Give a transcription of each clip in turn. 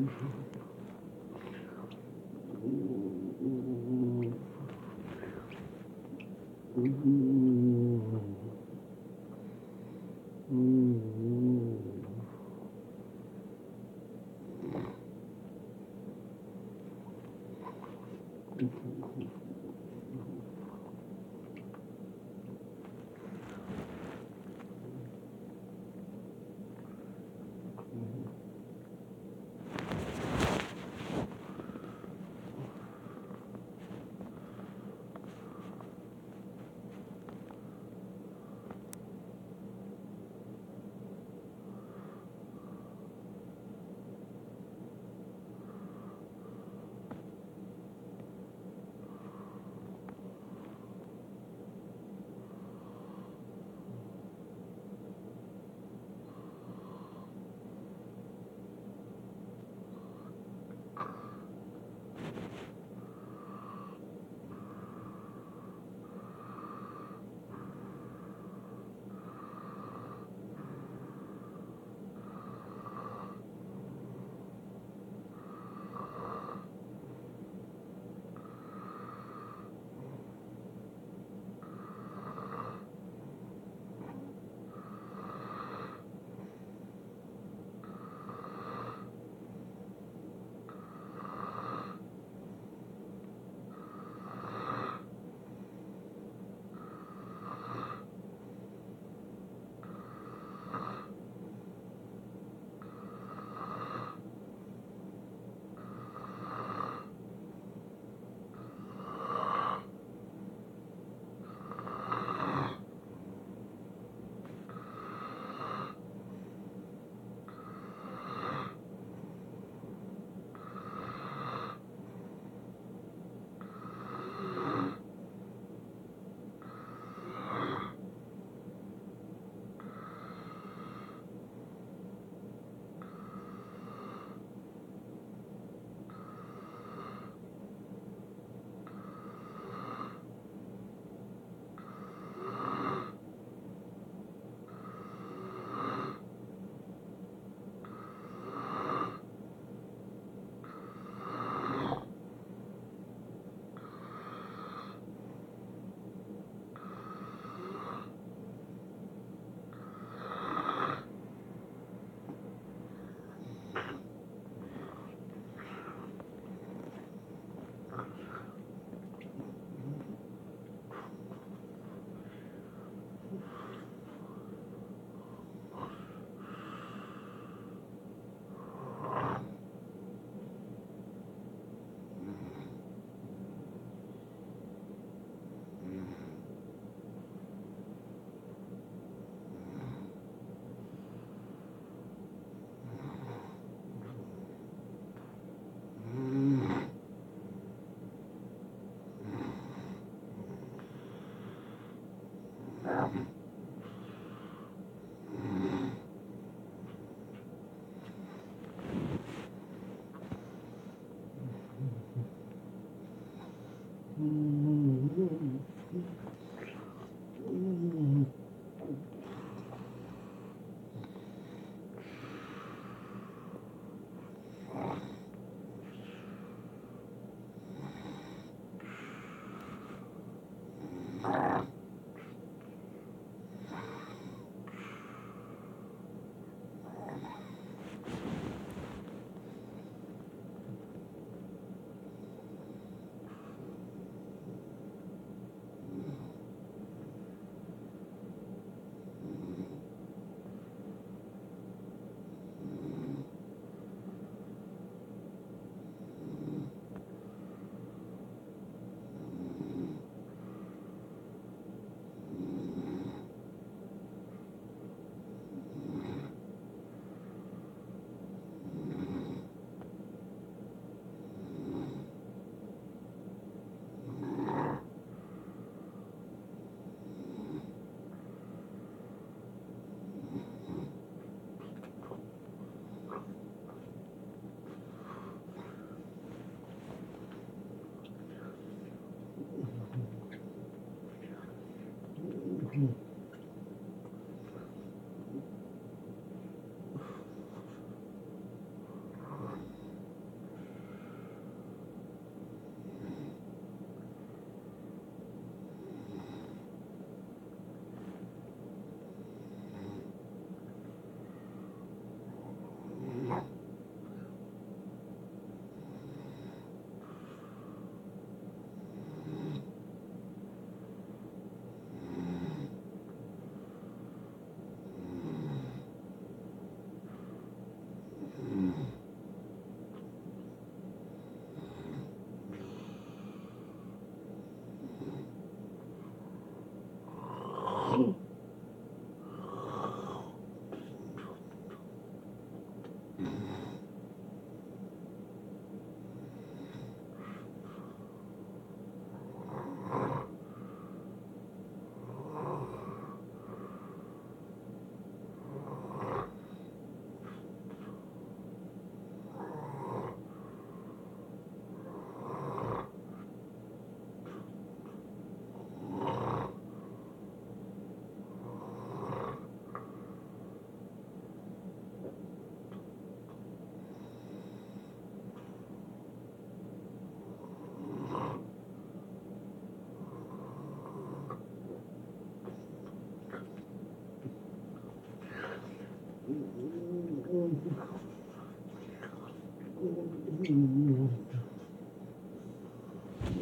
Mm-hmm.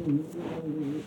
Mm-hmm.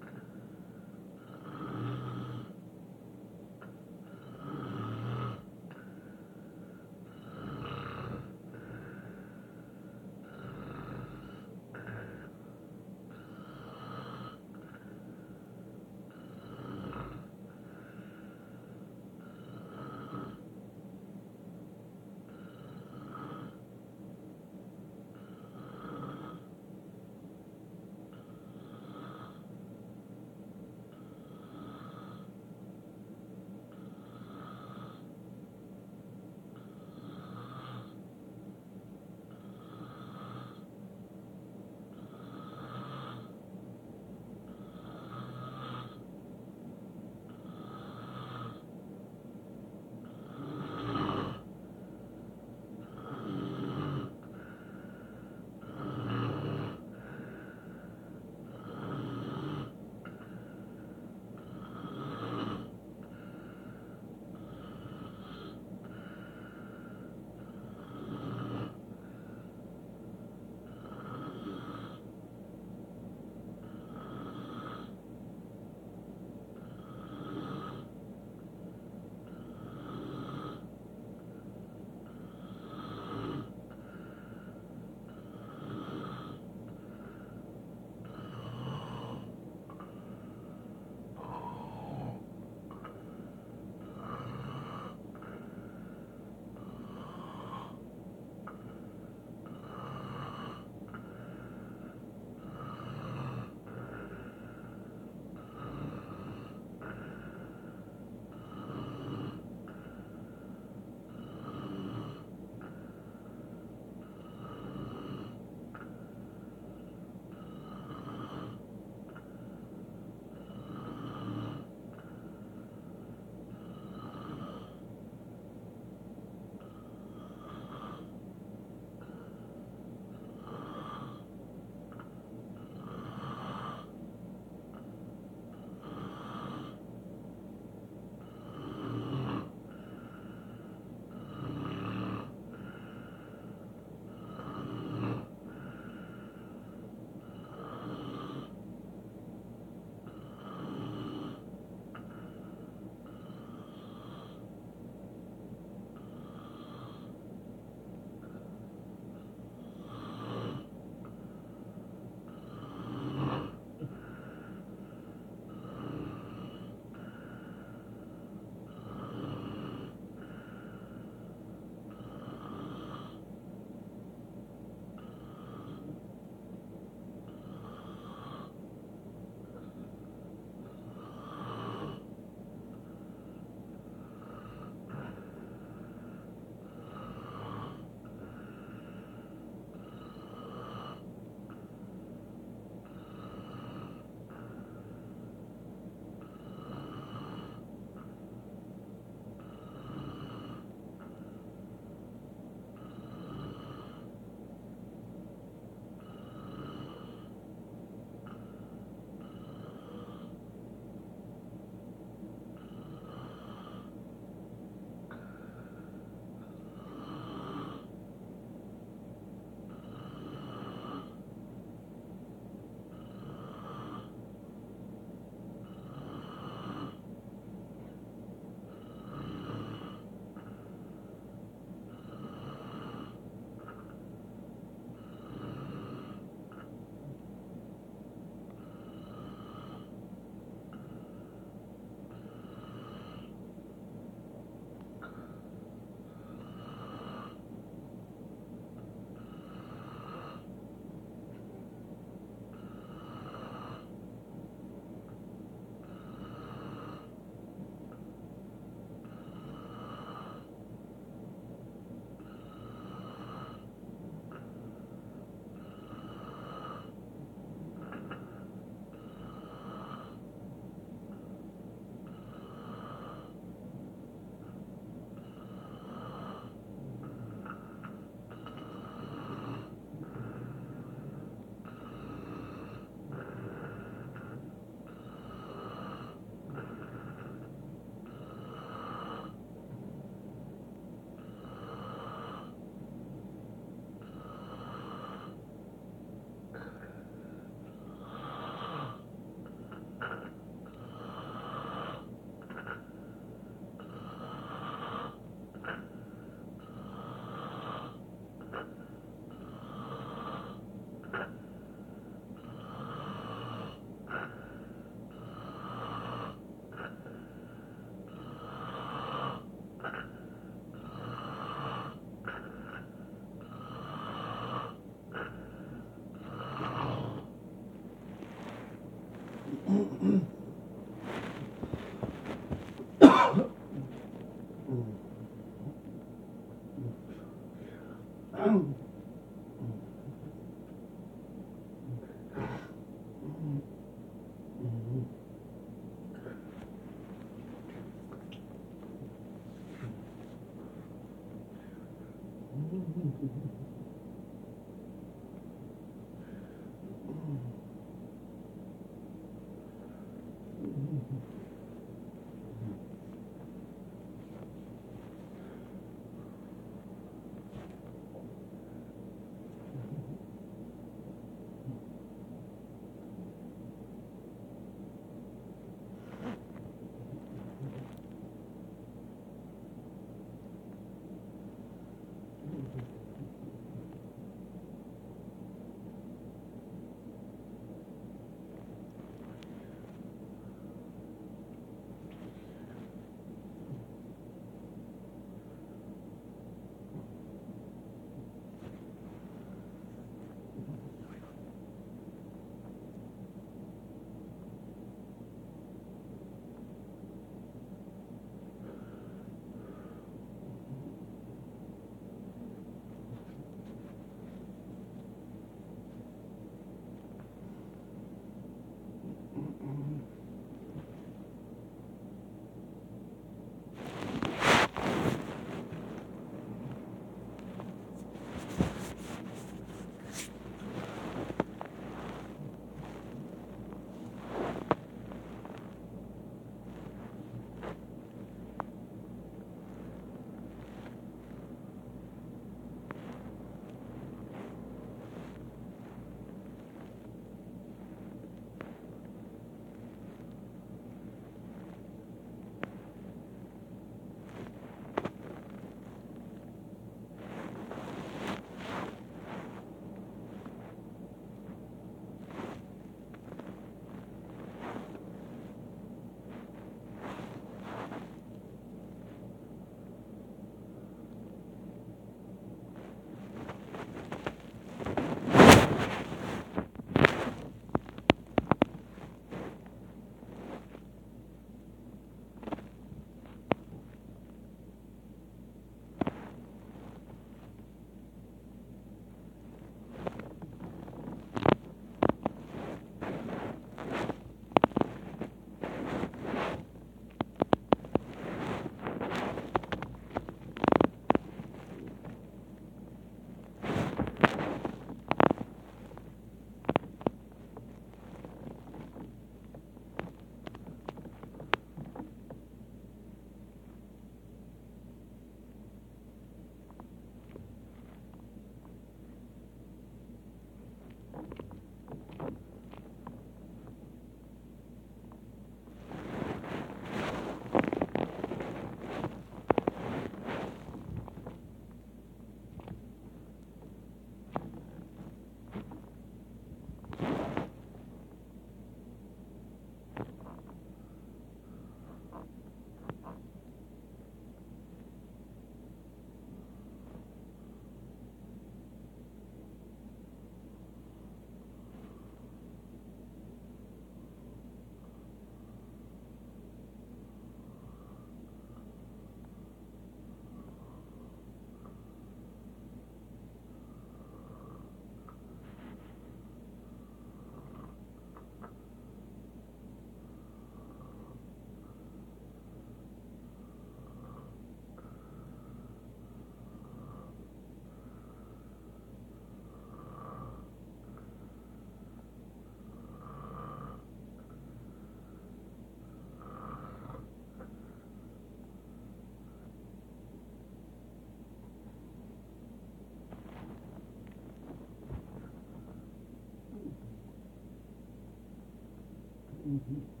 Mm-hmm.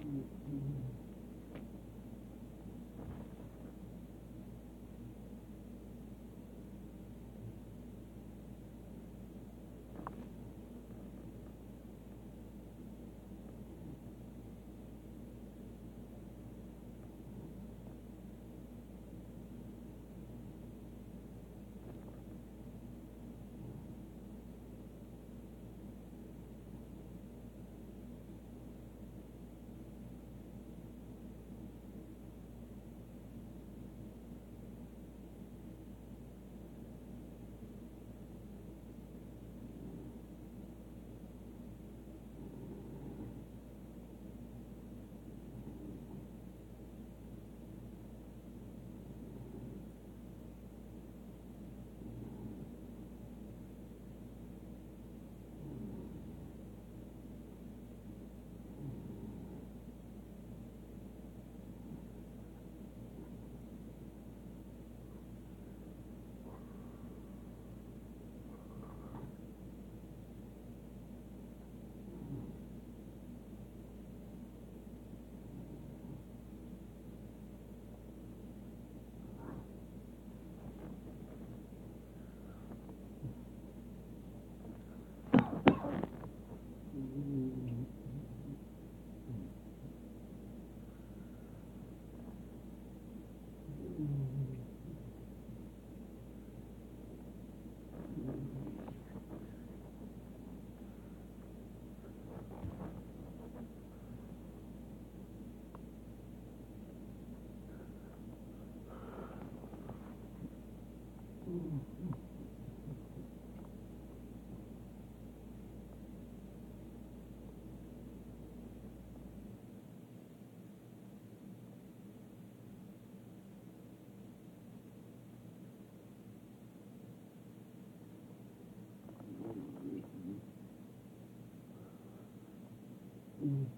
Mm-hmm. Mm.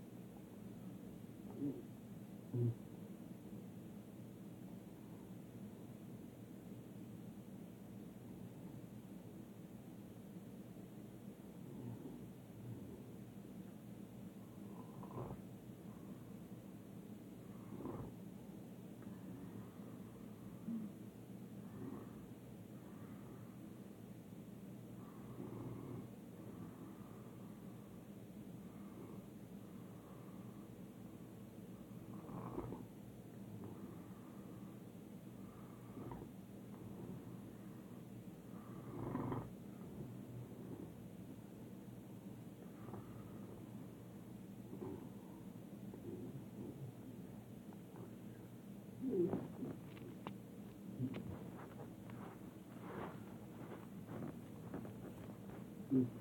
Mm-hmm.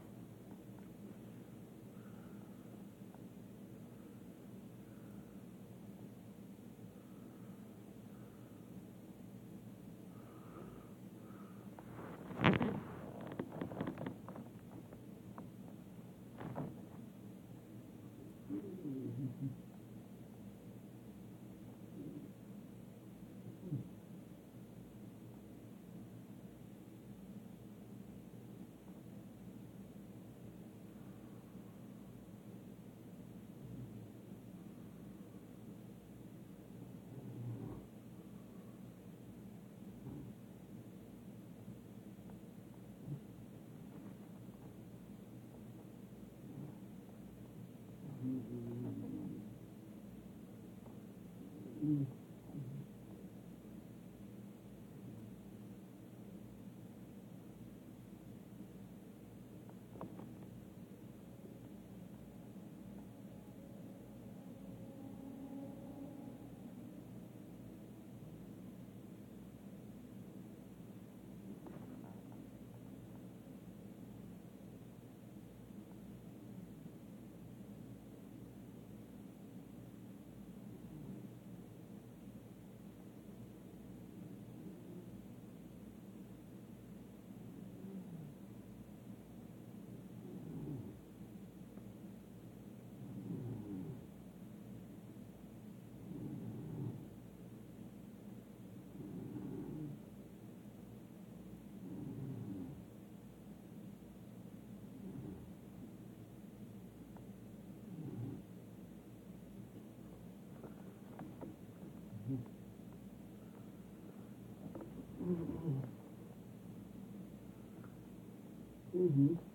Mm-hmm.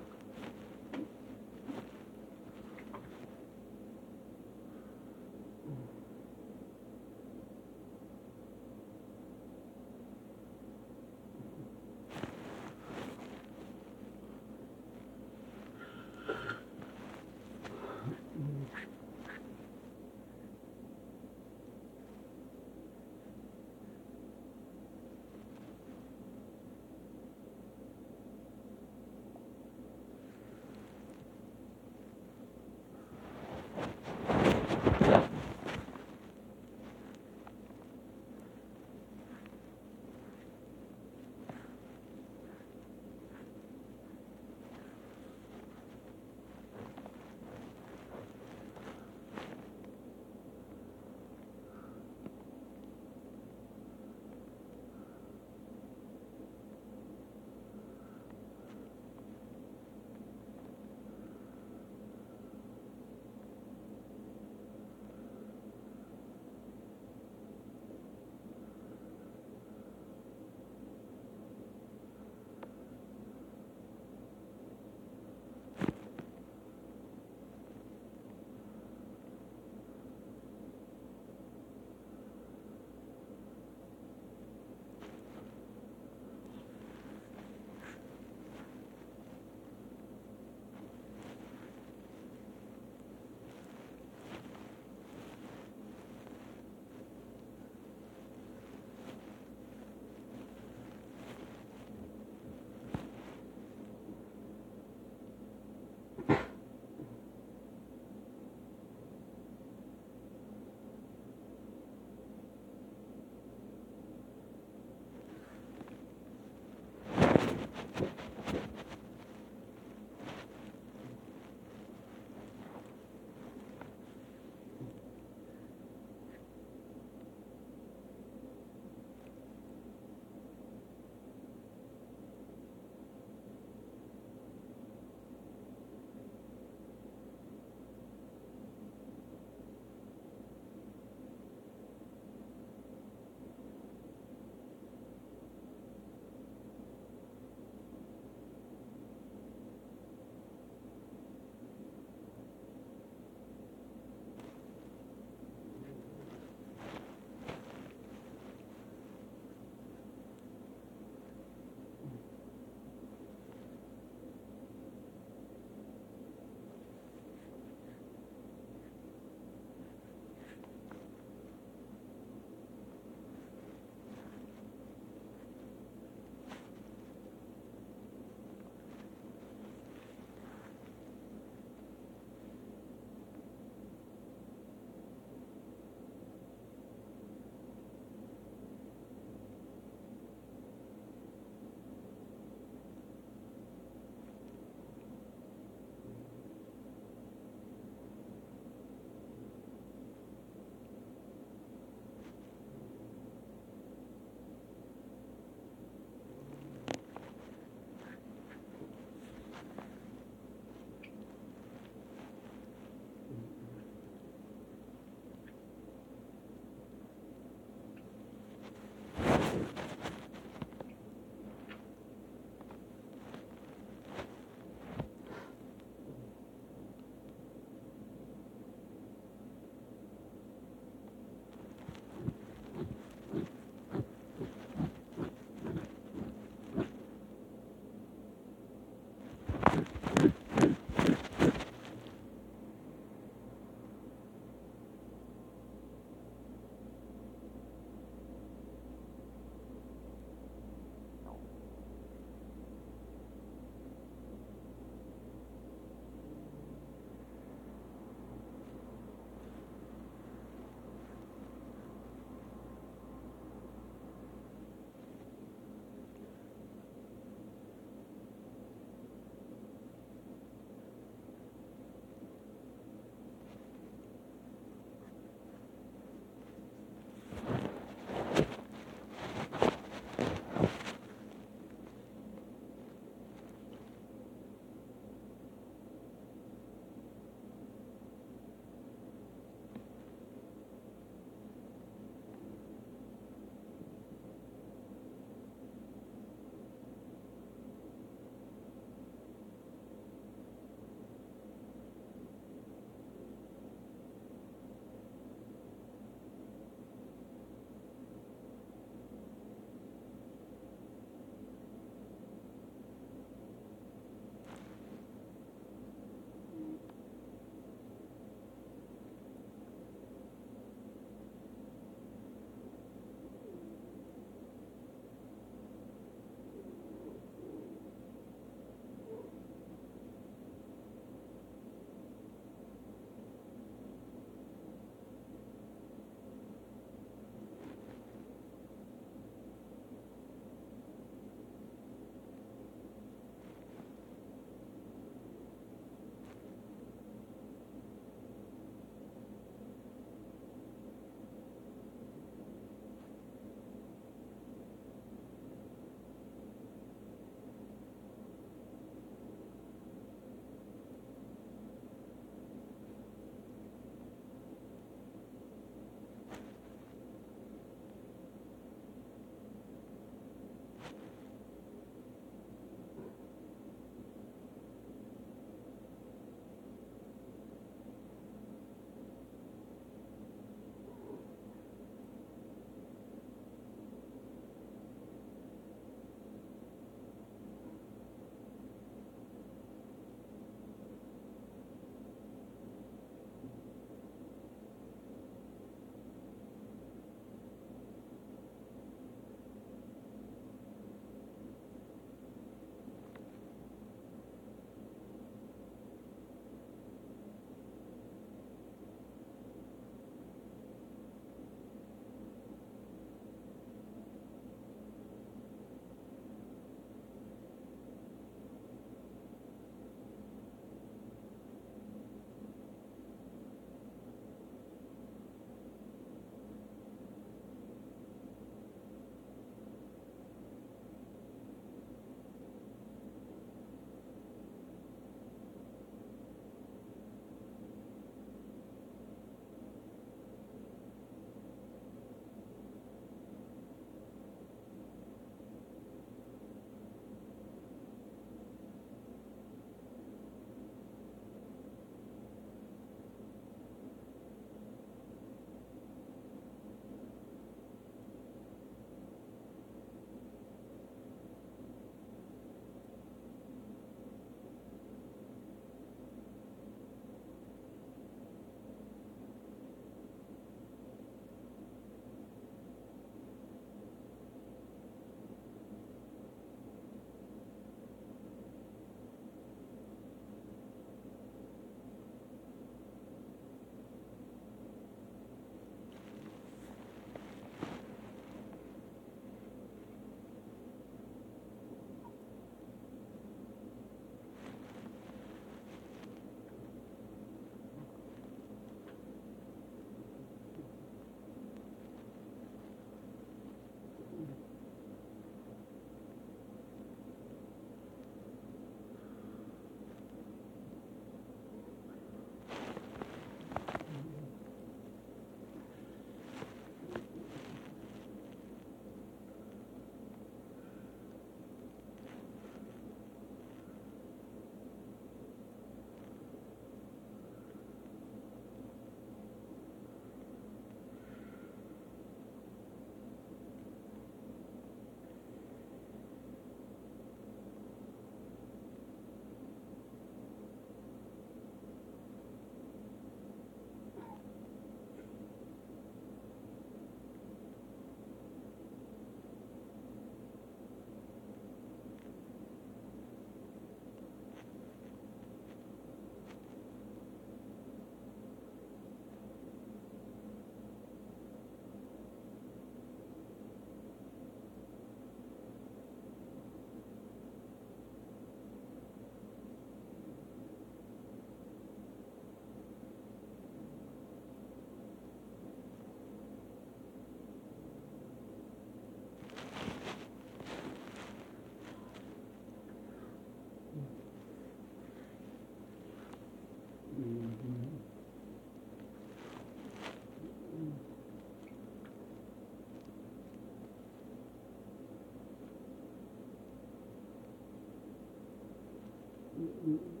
you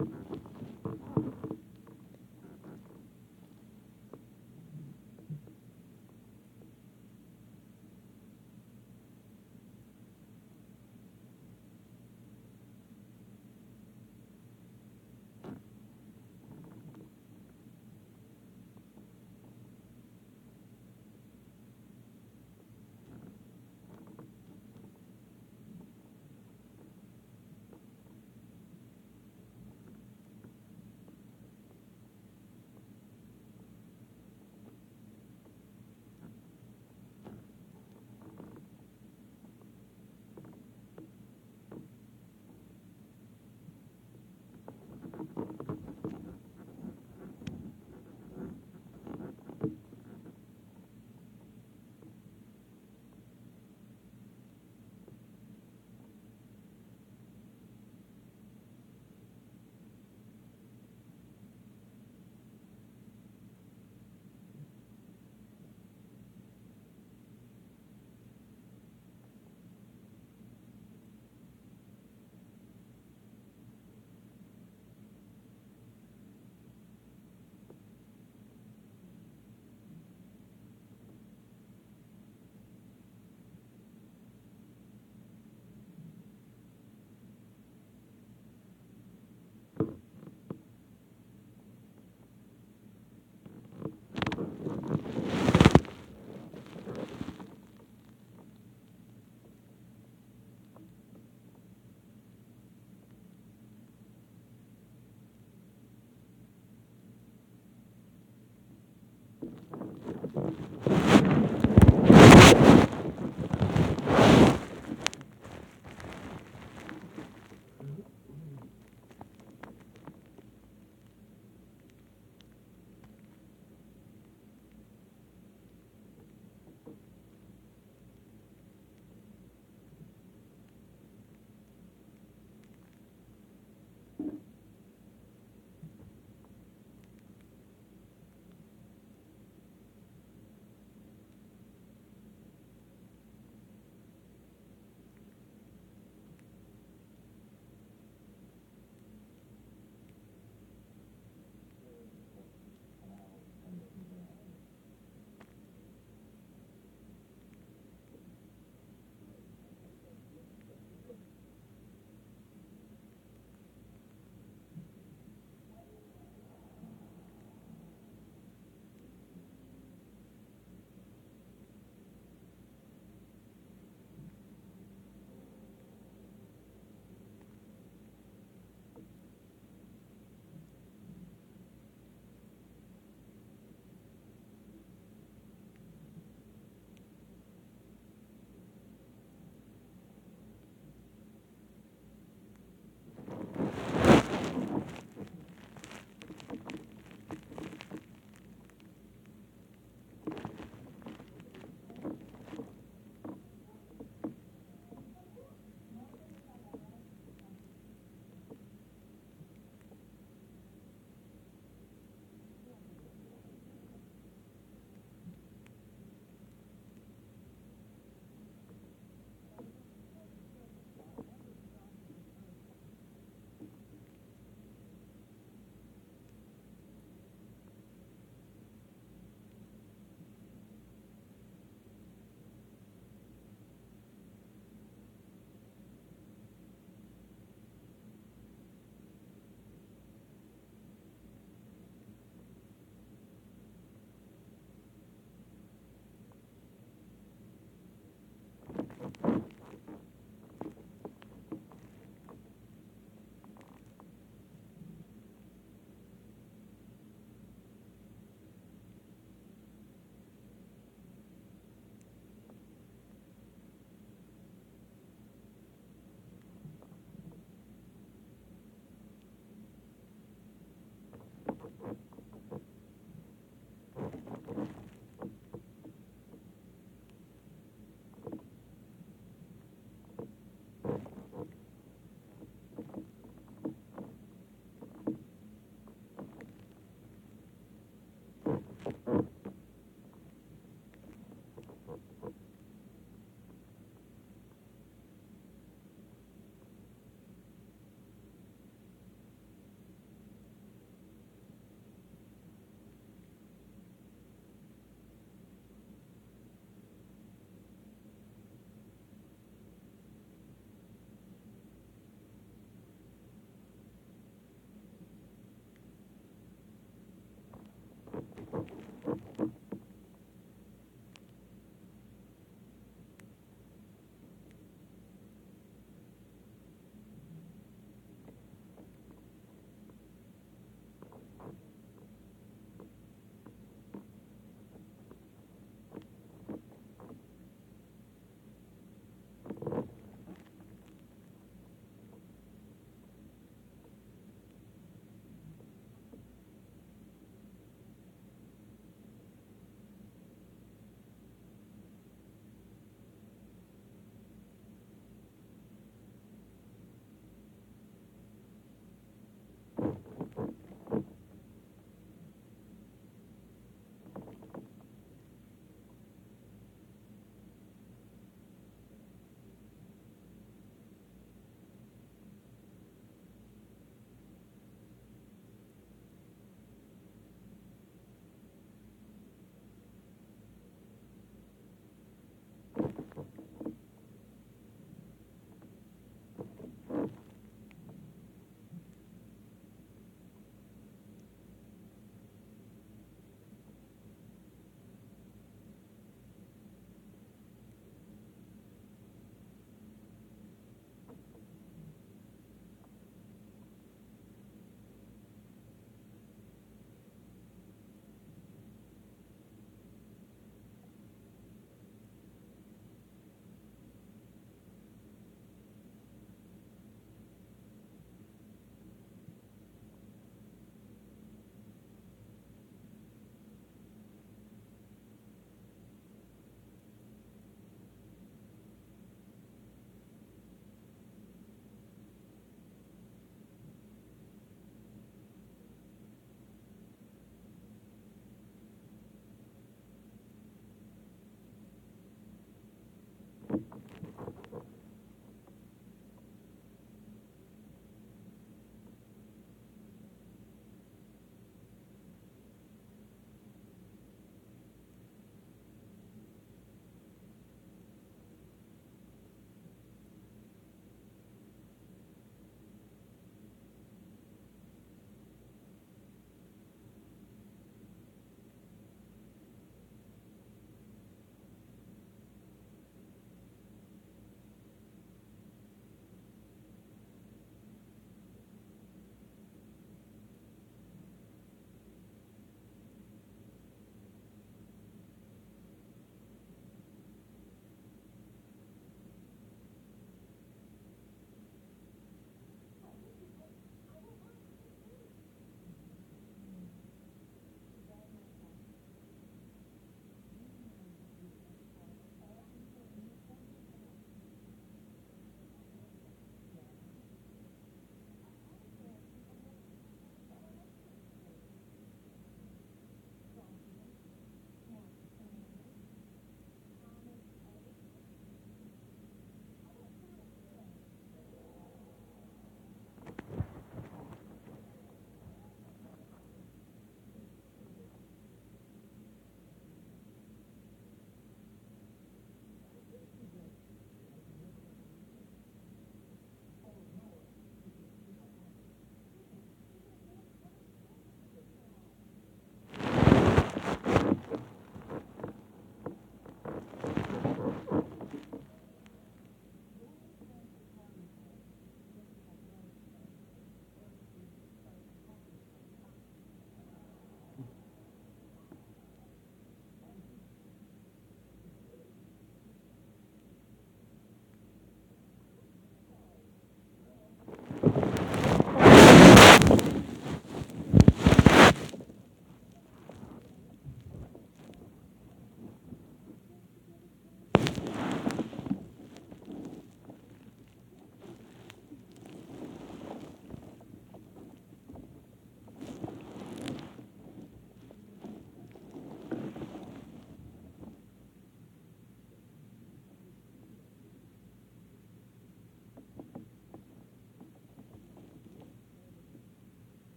Mm-hmm.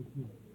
Mm-hmm.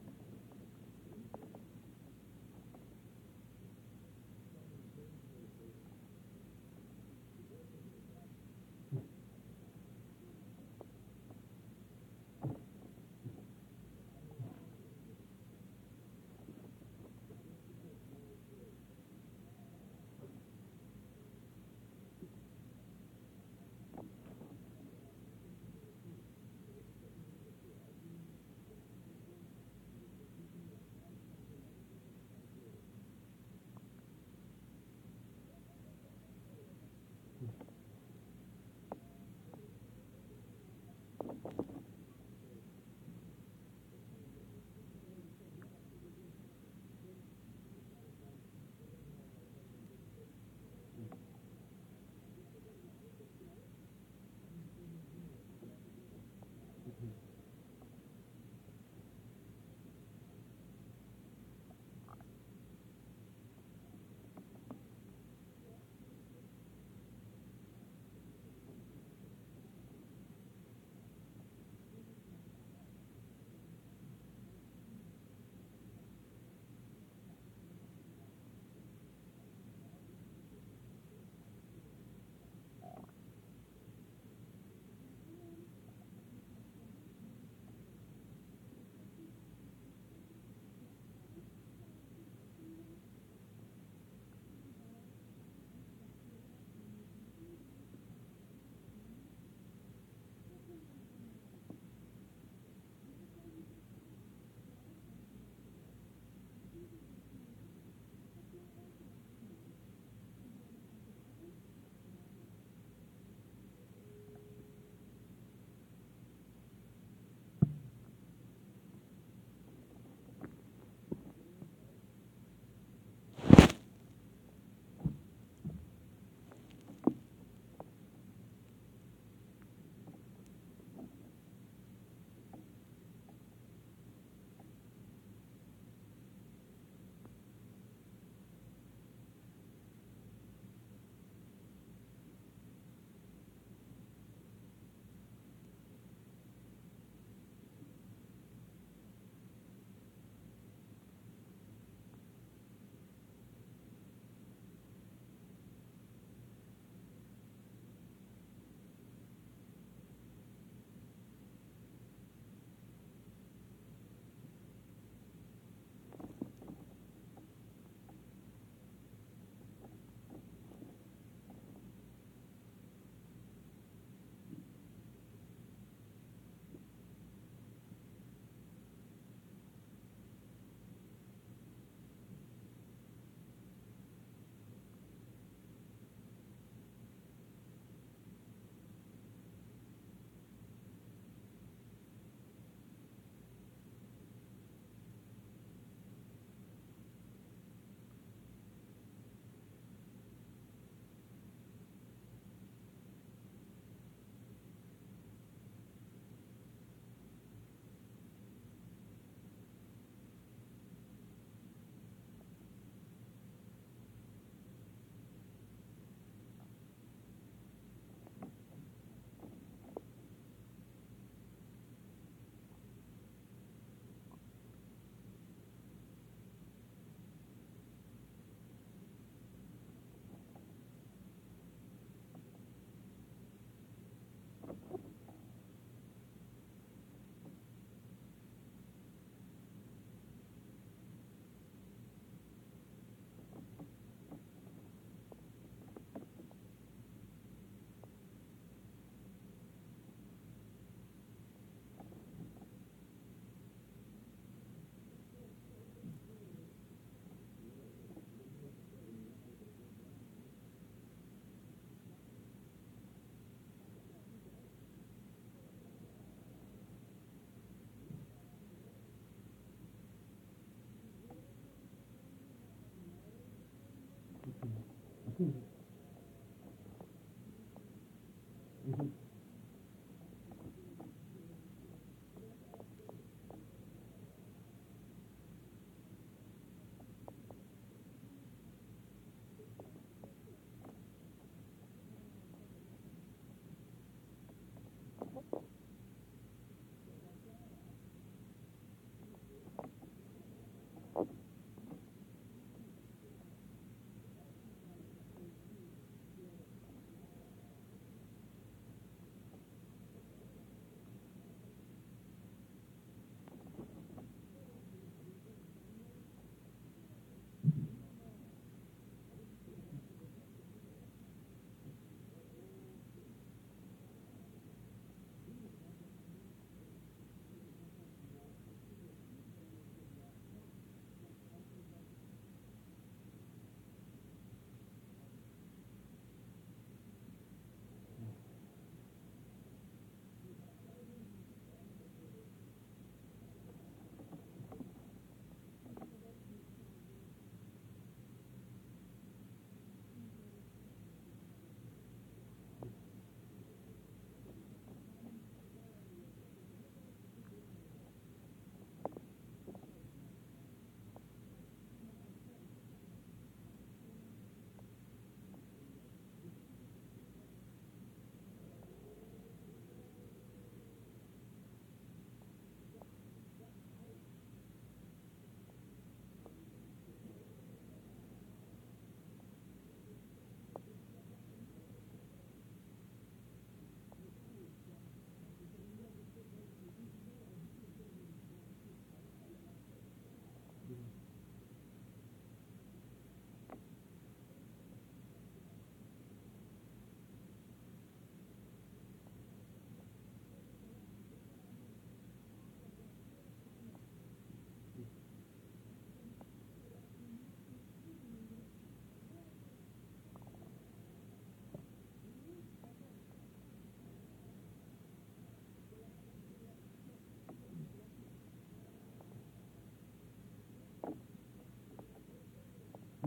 mm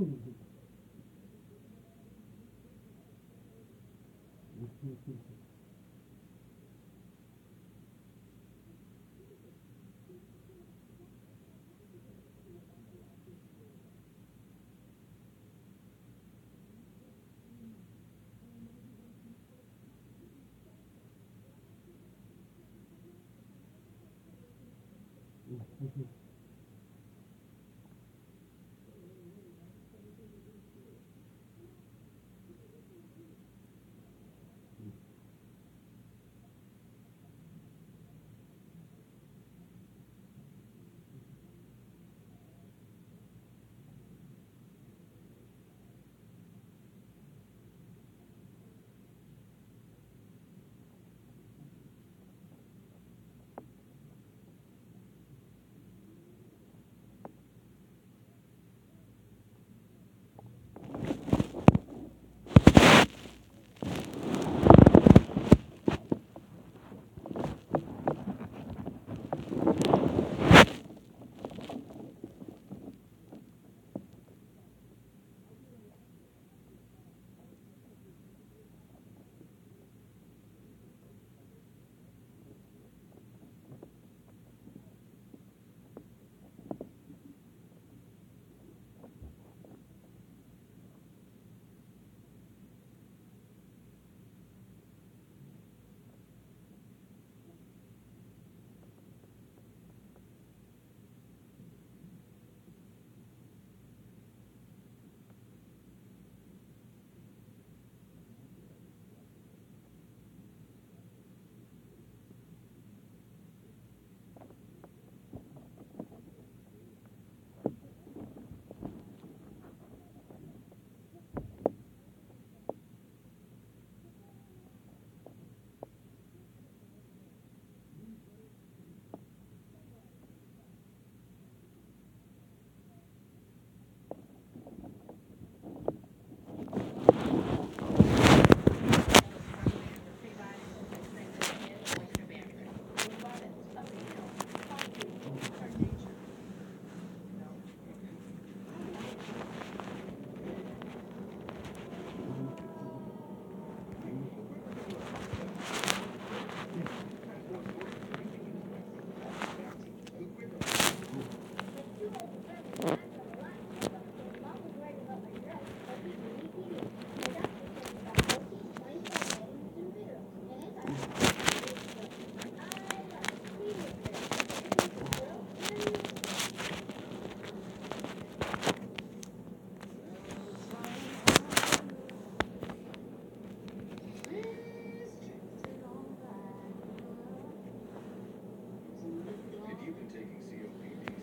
Mm-hmm.